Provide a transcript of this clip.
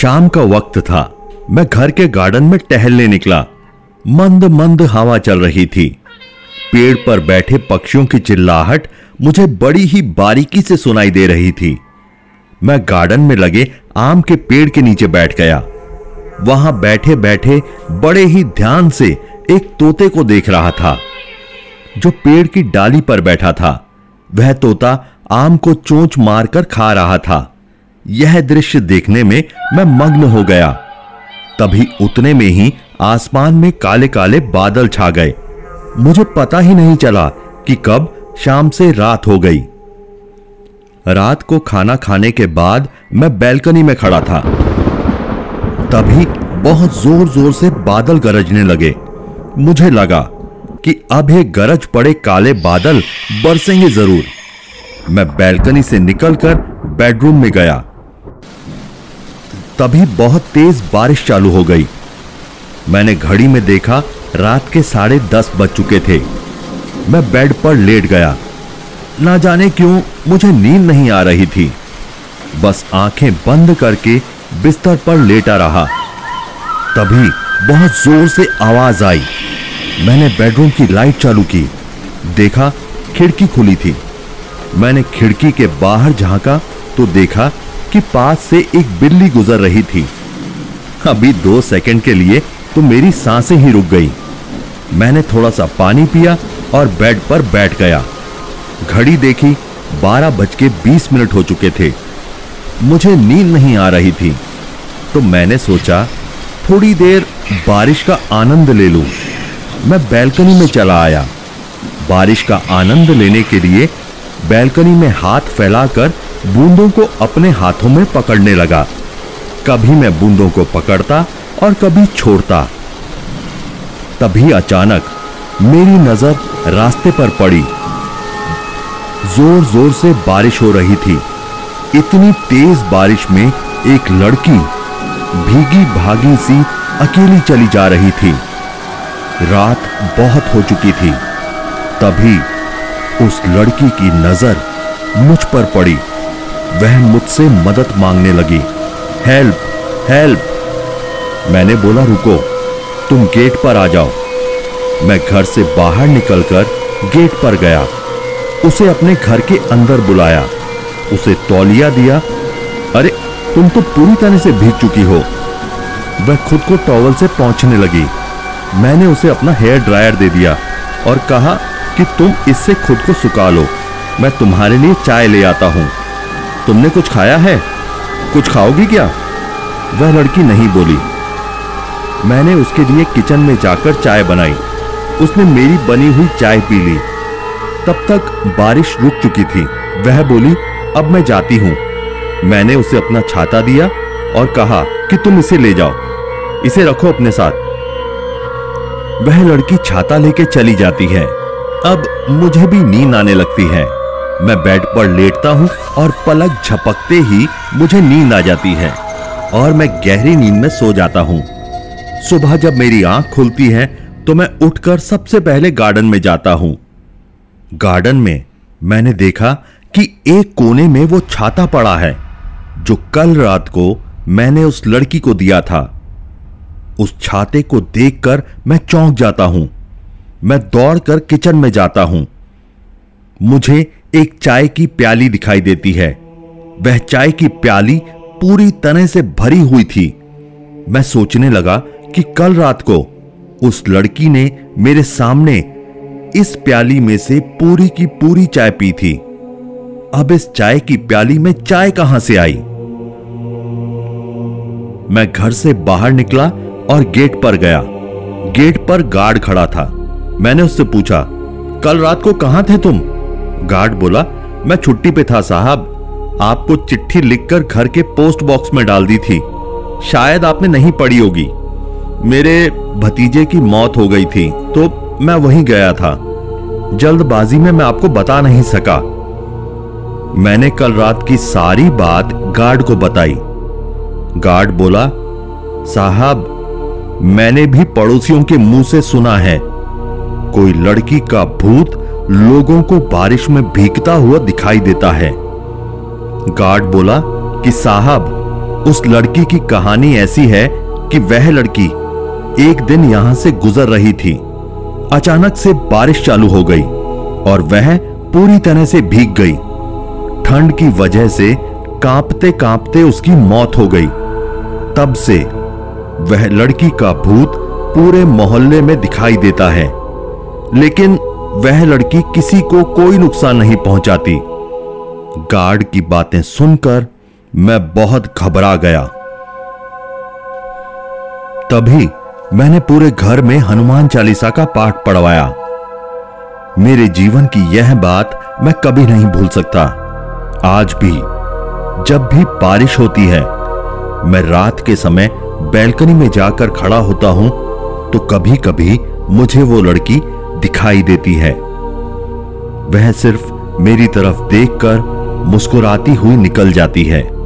शाम का वक्त था। मैं घर के गार्डन में टहलने निकला। मंद मंद हवा चल रही थी। पेड़ पर बैठे पक्षियों की चिल्लाहट मुझे बड़ी ही बारीकी से सुनाई दे रही थी। मैं गार्डन में लगे आम के पेड़ के नीचे बैठ गया। वहाँ बैठे बैठे बड़े ही ध्यान से एक तोते को देख रहा था, जो पेड़ की डाली पर बैठा था। वह तोता आम को चोंच मारकर खा रहा था। यह दृश्य देखने में मैं मग्न हो गया। तभी उतने में ही आसमान में काले काले बादल छा गए। मुझे पता ही नहीं चला कि कब शाम से रात हो गई। रात को खाना खाने के बाद मैं बैल्कनी में खड़ा था। तभी बहुत ज़ोर ज़ोर से बादल गरजने लगे। मुझे लगा कि अब ये गरज पड़े काले बादल बरसेंगे ज़रूर। मैं बैल्कनी से निकलकर बेडरूम में गया। तभी बहुत तेज बारिश चालू हो गई। मैंने घड़ी में देखा रात के साढ़े दस बज चुके थे। मैं बेड पर लेट गया। ना जाने क्यों मुझे नींद नहीं आ रही थी। बस आँखें बंद करके बिस्तर पर लेटा रहा। तभी बहुत ज़ोर से आवाज़ आई। मैंने बेडरूम की लाइट चालू की। देखा खिड़की खुली थी। मैंने खिड़की के बाहर झांका तो देखा कि पास से एक बिल्ली गुजर रही थी। अभी दो सेकंड के लिए तो मेरी साँसें ही रुक गई। मैंने थोड़ा सा पानी पिया और बेड पर बैठ गया। घड़ी देखी, बारह बज के बीस मिनट हो चुके थे। मुझे नींद नहीं आ रही थी तो मैंने सोचा, थोड़ी देर बारिश का आनंद ले लूँ। मैं बैल्कनी में चला आया। बारिश का आनंद लेने के लिए बैल्कनी में हाथ फैलाकर बूंदों को अपने हाथों में पकड़ने लगा। कभी मैं बूंदों को पकड़ता और कभी छोड़ता। तभी अचानक मेरी नज़र रास्ते पर पड़ी। ज़ोर ज़ोर से बारिश हो रही थी। इतनी तेज बारिश में एक लड़की भीगी भागी सी अकेली चली जा रही थी। रात बहुत हो चुकी थी। तभी उस लड़की की नज़र मुझ पर पड़ी। वह मुझसे मदद मांगने लगी। हेल्प हेल्प, मैंने बोला, रुको, तुम गेट पर आ जाओ। मैं घर से बाहर निकलकर गेट पर गया। उसे अपने घर के अंदर बुलाया। उसे तौलिया दिया। अरे, तुम तो पूरी तरह से भीग चुकी हो। वह खुद को टॉवल से पहुँचने लगी। मैंने उसे अपना हेयर ड्रायर दे दिया और कहा कि तुम इससे खुद को सुखा लो। मैं तुम्हारे लिए चाय ले आता हूँ। तुमने कुछ खाया है? कुछ खाओगी क्या? वह लड़की नहीं बोली। मैंने उसके लिए किचन में जाकर चाय बनाई। उसने मेरी बनी हुई चाय पी ली। तब तक बारिश रुक चुकी थी। वह बोली, अब मैं जाती हूँ। मैंने उसे अपना छाता दिया और कहा कि तुम इसे ले जाओ। इसे रखो अपने साथ। वह लड़की छाता लेके चली जाती है। अब मुझे भी नींद आने लगती है। मैं बेड पर लेटता हूँ और पलक झपकते ही मुझे नींद आ जाती है और मैं गहरी नींद में सो जाता हूँ। सुबह जब मेरी आँख खुलती है तो मैं उठकर सबसे पहले गार्डन में जाता हूँ। गार्डन में मैंने देखा कि एक कोने में वो छाता पड़ा है, जो कल रात को मैंने उस लड़की को दिया था। उस छाते को देखकर मैं चौंक जाता हूँ। मैं दौड़कर किचन में जाता हूँ। मुझे एक चाय की प्याली दिखाई देती है। वह चाय की प्याली पूरी तरह से भरी हुई थी। मैं सोचने लगा कि कल रात को उस लड़की ने मेरे सामने इस प्याली में से पूरी की पूरी चाय पी थी। अब इस चाय की प्याली में चाय कहाँ से आई? मैं घर से बाहर निकला और गेट पर गया। गेट पर गार्ड खड़ा था। मैंने उससे पूछा, कल रात को कहाँ थे तुम? गार्ड बोला, मैं छुट्टी पे था, साहब। आपको चिट्ठी लिखकर घर के पोस्ट बॉक्स में डाल दी थी। शायद आपने नहीं पढ़ी होगी। मेरे भतीजे की मौत हो गई थी तो मैं वहीं गया था। जल्दबाजी में मैं आपको बता नहीं सका। मैंने कल रात की सारी बात गार्ड को बताई। गार्ड बोला, साहब, मैंने भी पड़ोसियों के मुँह से सुना है। कोई लड़की का भूत लोगों को बारिश में भीगता हुआ दिखाई देता है। गार्ड बोला कि साहब, उस लड़की की कहानी ऐसी है कि वह लड़की एक दिन यहाँ से गुजर रही थी। अचानक से बारिश चालू हो गई और वह पूरी तरह से भीग गई। ठंड की वजह से कांपते कांपते उसकी मौत हो गई। तब से वह लड़की का भूत पूरे मोहल्ले में दिखाई देता है। लेकिन वह लड़की किसी को कोई नुकसान नहीं पहुंचाती। गार्ड की बातें सुनकर मैं बहुत घबरा गया। तभी मैंने पूरे घर में हनुमान चालीसा का पाठ पढ़वाया। मेरे जीवन की यह बात मैं कभी नहीं भूल सकता। आज भी, जब भी बारिश होती है, मैं रात के समय बैल्कनी में जाकर खड़ा होता हूँ तो कभी कभी मुझे वो लड़की दिखाई देती है। वह सिर्फ़ मेरी तरफ़ देखकर मुस्कुराती हुई निकल जाती है।